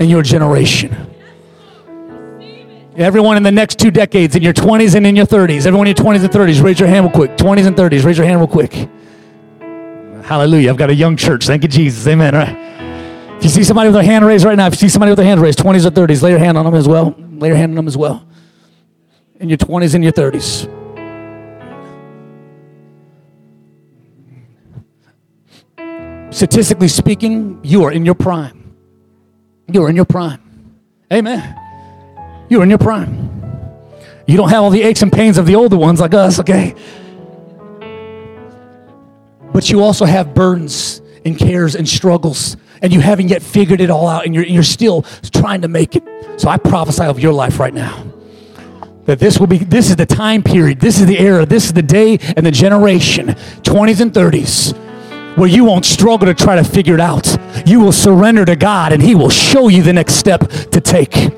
Speaker 1: in your generation. Everyone in the next two decades, in your 20s and in your 30s, everyone in your 20s and 30s, raise your hand real quick. 20s and 30s, raise your hand real quick. Hallelujah. I've got a young church. Thank you, Jesus. Amen. All right. If you see somebody with their hand raised right now, if you see somebody with their hand raised, 20s or 30s, lay your hand on them as well. Lay your hand on them as well. In your 20s and your 30s. statistically speaking, you are in your prime. You are in your prime. Amen. You're in your prime. You don't have all the aches and pains of the older ones like us, okay? But you also have burdens and cares and struggles, and you haven't yet figured it all out, and you're, you're still trying to make it. So I prophesy of your life right now that this will be this is the time period this is the era this is the day and the generation 20s and 30s where you won't struggle to try to figure it out you will surrender to god and he will show you the next step to take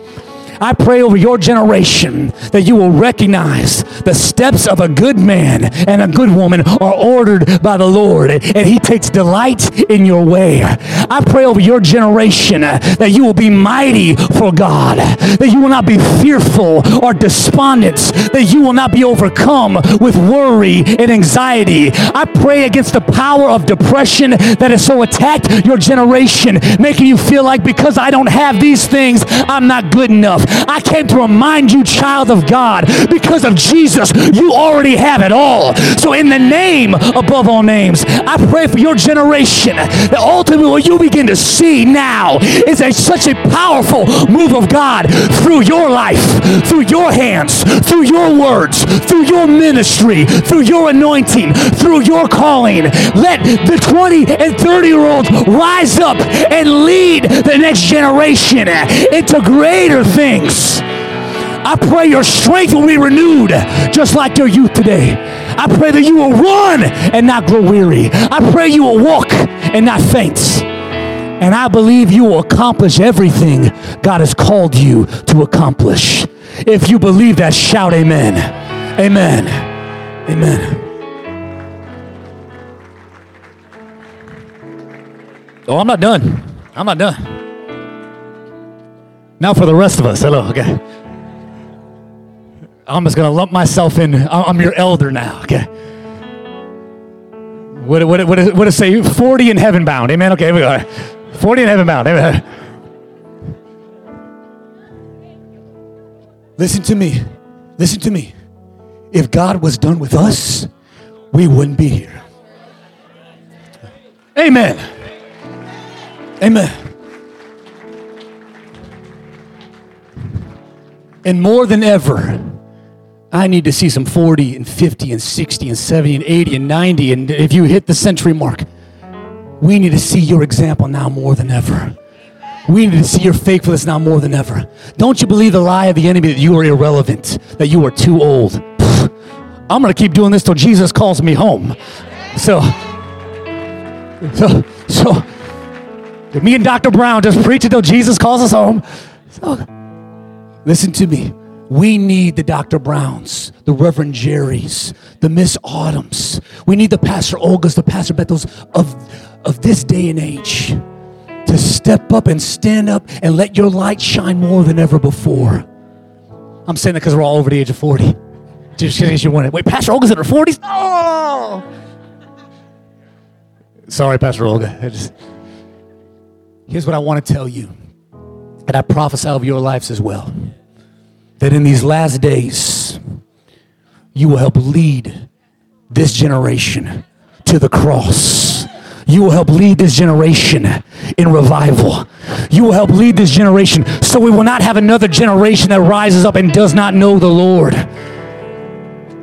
Speaker 1: I pray over your generation that you will recognize the steps of a good man and a good woman are ordered by the Lord, and He takes delight in your way. I pray over your generation that you will be mighty for God, that you will not be fearful or despondent, that you will not be overcome with worry and anxiety. I pray against the power of depression that has so attacked your generation, making you feel like because I don't have these things, I'm not good enough. I came to remind you, child of God, because of Jesus, you already have it all. So, in the name above all names, I pray for your generation that ultimately what you begin to see now is a, such a powerful move of God through your life, through your hands, through your words, through your ministry, through your anointing, through your calling. Let the 20 and 30 year olds rise up and lead the next generation into greater things. I pray your strength will be renewed just like your youth today. I pray that you will run and not grow weary. I pray you will walk and not faint. And I believe you will accomplish everything God has called you to accomplish. If you believe that, shout amen. Amen. Amen. Oh, I'm not done. I'm not done. Now for the rest of us. Hello, okay. I'm just going to lump myself in. I'm your elder now, okay? What, what, what, what it say? 40 in heaven bound. Amen? Okay, here we go. 40 in heaven bound. Amen. Listen to me. Listen to me. If God was done with us, we wouldn't be here. Amen. Amen. And more than ever, I need to see some 40 and 50 and 60 and 70 and 80 and 90. And if you hit the century mark, we need to see your example now more than ever. We need to see your faithfulness now more than ever. Don't you believe the lie of the enemy that you are irrelevant, that you are too old? Pfft, I'm going to keep doing this till Jesus calls me home. So, so, so, me and Dr. Brown just preach until Jesus calls us home. So, listen to me. We need the Dr. Browns, the Reverend Jerry's, the Miss Autumns. We need the Pastor Olgas, the Pastor Bethels of, of this day and age to step up and stand up and let your light shine more than ever before. I'm saying that because we're all over the age of 40. Just in case you wanted. Wait, Pastor Olga's in her 40s? Oh! Sorry, Pastor Olga. Just, here's what I want to tell you. And I prophesy of your lives as well. That in these last days, you will help lead this generation to the cross. You will help lead this generation in revival. You will help lead this generation so we will not have another generation that rises up and does not know the Lord.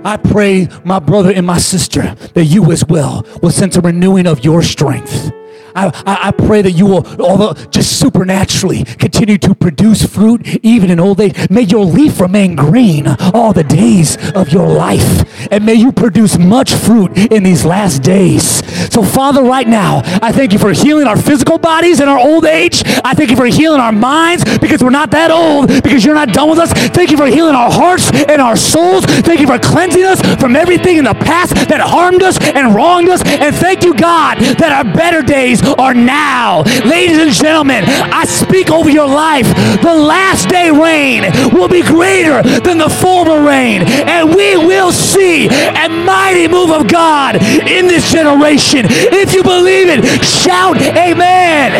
Speaker 1: I pray, my brother and my sister, that you as well will sense a renewing of your strength. I, I, I, pray that you will, although just supernaturally, continue to produce fruit even in old age. May your leaf remain green all the days of your life. And may you produce much fruit in these last days. So, Father, right now, I thank you for healing our physical bodies in our old age. I thank you for healing our minds because we're not that old, because you're not done with us. Thank you for healing our hearts and our souls. Thank you for cleansing us from everything in the past that harmed us and wronged us. And thank you, God, that our better days are now. Ladies and gentlemen, I speak over your life. The last day rain will be greater than the former rain, and we will see a mighty move of God in this generation. If you believe it, shout amen.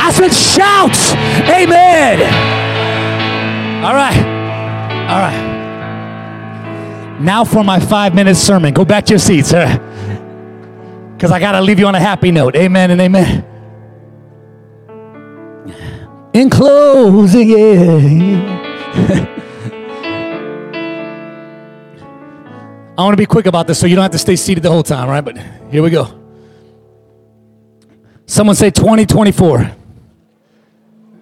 Speaker 1: I said shout amen. All right. All right. Now for my five minute sermon. Go back to your seats. Because I got to leave you on a happy note. Amen and amen. In closing, yeah. I want to be quick about this so you don't have to stay seated the whole time, right? But here we go. Someone say 2024.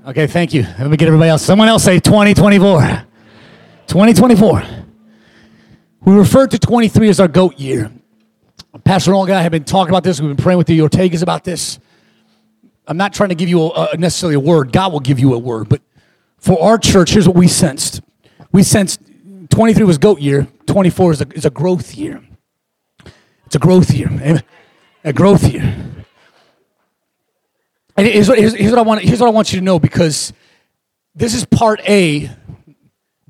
Speaker 1: Okay, thank you. Let me get everybody else. Someone else say 2024. 2024. We refer to 23 as our goat year. Pastor Olga and I have been talking about this. We've been praying with the Ortegas about this. I'm not trying to give you a, a, necessarily a word. God will give you a word. But for our church, here's what we sensed. We sensed 23 was goat year. 24 is a, is a growth year. It's a growth year. Amen. A growth year. And here's here's, here's what I want. Here's what I want you to know because this is part A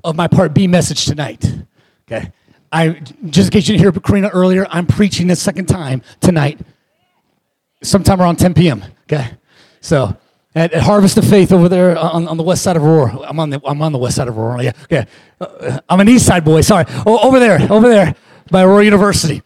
Speaker 1: of my part B message tonight. Okay. I just in case you didn't hear Karina earlier, I'm preaching the second time tonight, sometime around 10 p.m. Okay, so at, at, Harvest of Faith over there on, on the west side of Aurora. I'm on the I'm on the west side of Aurora. Yeah, yeah. Uh, I'm an east side boy. Sorry. Oh, over there, over there by Aurora University.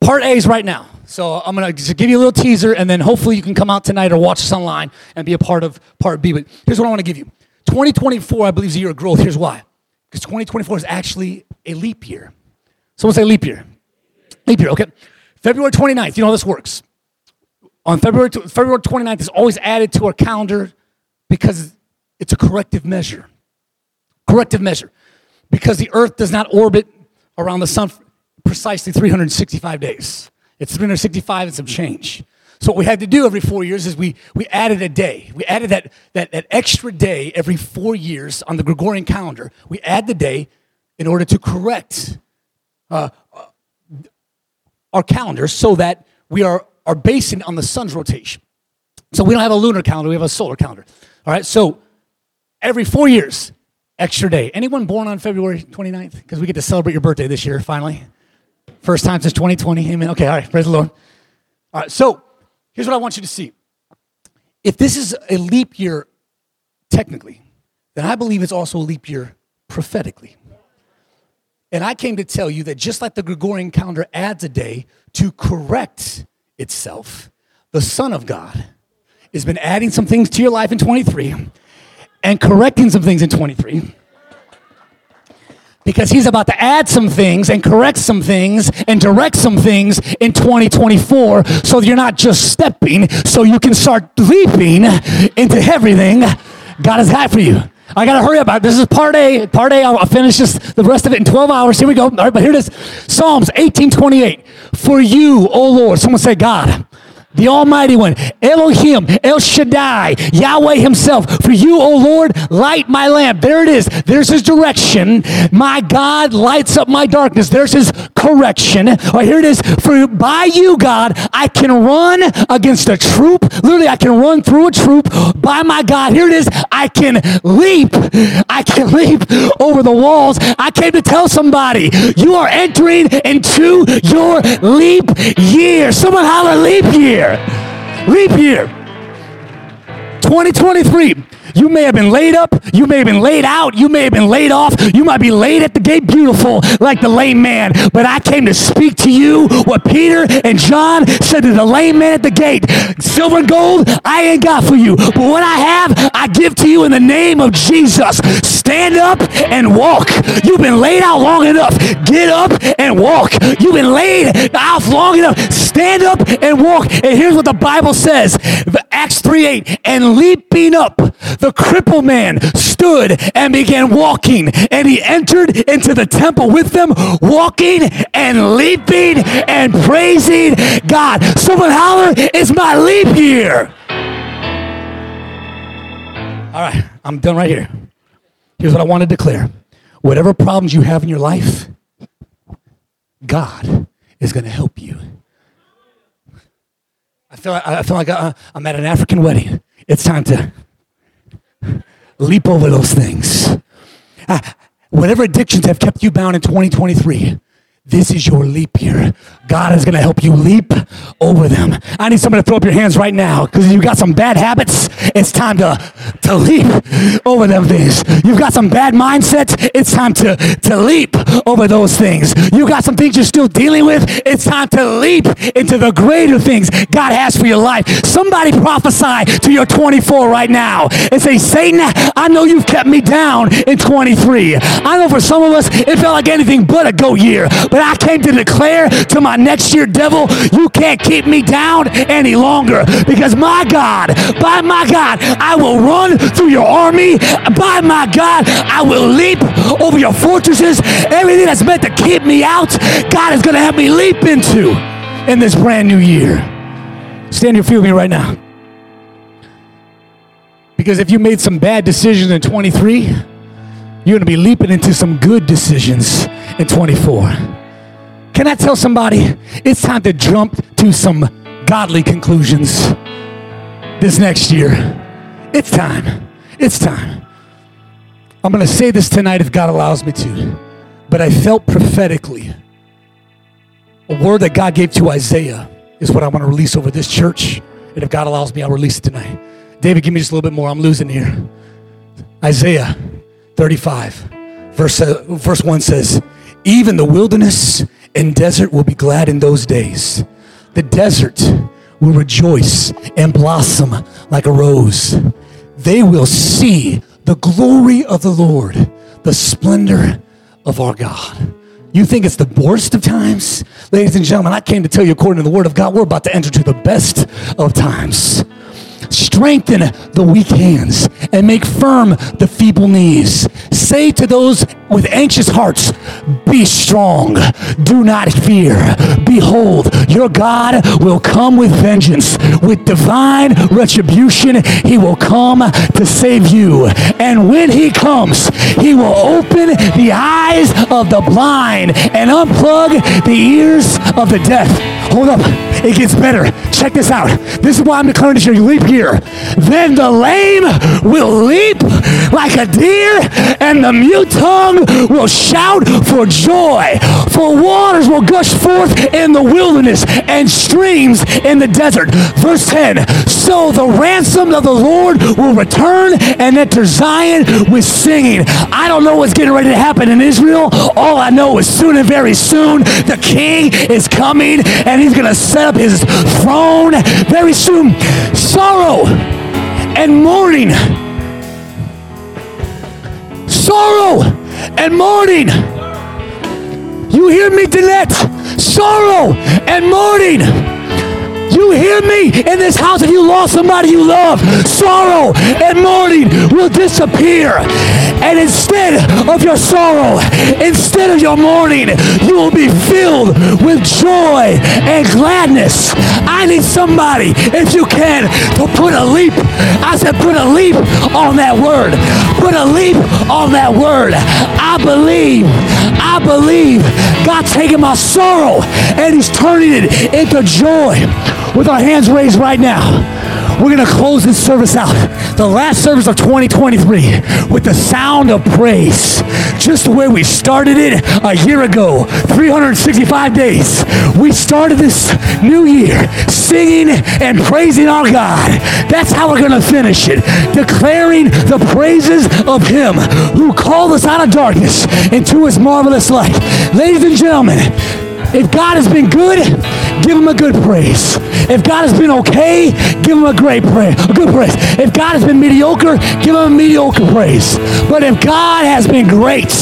Speaker 1: Part A is right now. So I'm gonna give you a little teaser, and then hopefully you can come out tonight or watch us online and be a part of Part B. But here's what I want to give you. 2024, I believe, is a year of growth. Here's why. Because 2024 is actually a leap year. Someone say leap year. Leap year, okay. February 29th, you know how this works. On February, February 29th is always added to our calendar because it's a corrective measure. Corrective measure. Because the earth does not orbit around the sun precisely 365 days. It's 365 and some change. So what we had to do every four years is we, we added a day. We added that, that, that extra day every four years on the Gregorian calendar. We add the day in order to correct uh, our calendar so that we are, are basing on the sun's rotation. So we don't have a lunar calendar, we have a solar calendar. All right, so every four years, extra day. Anyone born on February 29th? Because we get to celebrate your birthday this year, finally. First time since 2020. Amen. Okay, all right, praise the Lord. All right, so Here's what I want you to see. If this is a leap year technically, then I believe it's also a leap year prophetically. And I came to tell you that just like the Gregorian calendar adds a day to correct itself, the Son of God has been adding some things to your life in 23 and correcting some things in 23 because he's about to add some things and correct some things and direct some things in 2024 so you're not just stepping, so you can start leaping into everything God has had for you. I gotta hurry up. This is part A. Part A. I'll finish this, the rest of it in 12 hours. Here we go. All right, but here it is. Psalms 18:28. For you, O Lord. Someone say, God the Almighty One, Elohim, El Shaddai, Yahweh Himself. For you, O Lord, light my lamp. There it is. There's His direction. My God lights up my darkness. There's His correction. Right, here it is. For by you, God, I can run against a troop. Literally, I can run through a troop. By my God, here it is. I can leap. I can leap over the walls. I came to tell somebody you are entering into your leap year. Someone holler leap year. Leap year. 2023. You may have been laid up. You may have been laid out. You may have been laid off. You might be laid at the gate beautiful like the lame man. But I came to speak to you what Peter and John said to the lame man at the gate. Silver and gold, I ain't got for you. But what I have, give to you in the name of Jesus. Stand up and walk. You've been laid out long enough. Get up and walk. You've been laid out long enough. Stand up and walk. And here's what the Bible says. Acts 3 8. And leaping up, the crippled man stood and began walking, and he entered into the temple with them, walking and leaping and praising God. Someone holler, it's my leap year. All right, I'm done right here. Here's what I want to declare whatever problems you have in your life, God is going to help you. I feel like, I feel like uh, I'm at an African wedding. It's time to leap over those things. Uh, whatever addictions have kept you bound in 2023, This is your leap year. God is going to help you leap over them. I need somebody to throw up your hands right now because you've got some bad habits. It's time to, to leap over them things. You've got some bad mindsets. It's time to, to leap over those things. You've got some things you're still dealing with. It's time to leap into the greater things God has for your life. Somebody prophesy to your 24 right now and say, Satan, I know you've kept me down in 23. I know for some of us, it felt like anything but a goat year. But I came to declare to my next year, devil, you can't keep me down any longer because my God, by my God, I will run through your army. By my God, I will leap over your fortresses. Everything that's meant to keep me out, God is going to have me leap into in this brand new year. Stand your feet with me right now. Because if you made some bad decisions in 23, you're going to be leaping into some good decisions in 24. Can I tell somebody it's time to jump to some godly conclusions this next year? It's time. It's time. I'm going to say this tonight if God allows me to, but I felt prophetically a word that God gave to Isaiah is what I want to release over this church. And if God allows me, I'll release it tonight. David, give me just a little bit more. I'm losing here. Isaiah 35, verse, uh, verse 1 says, Even the wilderness and desert will be glad in those days. The desert will rejoice and blossom like a rose. They will see the glory of the Lord, the splendor of our God. You think it's the worst of times? Ladies and gentlemen, I came to tell you, according to the Word of God, we're about to enter to the best of times strengthen the weak hands and make firm the feeble knees. Say to those with anxious hearts, Be strong, do not fear. Behold, your God will come with vengeance, with divine retribution. He will come to save you. And when he comes, he will open the eyes of the blind and unplug the ears of the deaf. Hold up, it gets better. Check this out. This is why I'm declaring this year. You leap here. Then the lame will leap like a deer, and the mute tongue will shout for joy. For waters will gush forth in the wilderness and streams in the desert. Verse 10 So the ransom of the Lord will return and enter Zion with singing. I don't know what's getting ready to happen in Israel. All I know is soon and very soon the king is coming and he's going to set up his throne very soon. Sorrow and mourning. Sorrow and mourning. You hear me, Danette? Sorrow and mourning. You hear me? In this house, if you lost somebody you love, sorrow and mourning will disappear. And instead of your sorrow, instead of your mourning, you will be filled with joy and gladness. I need somebody, if you can, to put a leap. I said, put a leap on that word. Put a leap on that word. I believe, I believe God's taking my sorrow and He's turning it into joy with our hands raised right now. We're going to close this service out, the last service of 2023, with the sound of praise. Just the way we started it a year ago, 365 days. We started this new year singing and praising our God. That's how we're going to finish it, declaring the praises of Him who called us out of darkness into His marvelous light. Ladies and gentlemen, if God has been good, give him a good praise. If God has been okay, give him a great praise, a good praise. If God has been mediocre, give him a mediocre praise. But if God has been great,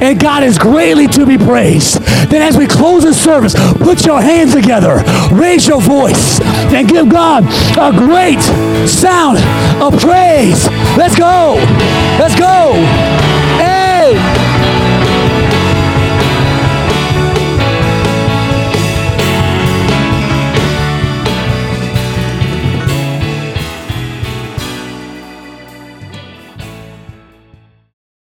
Speaker 1: and God is greatly to be praised. Then as we close the service, put your hands together, raise your voice, and give God a great sound of praise. Let's go. Let's go.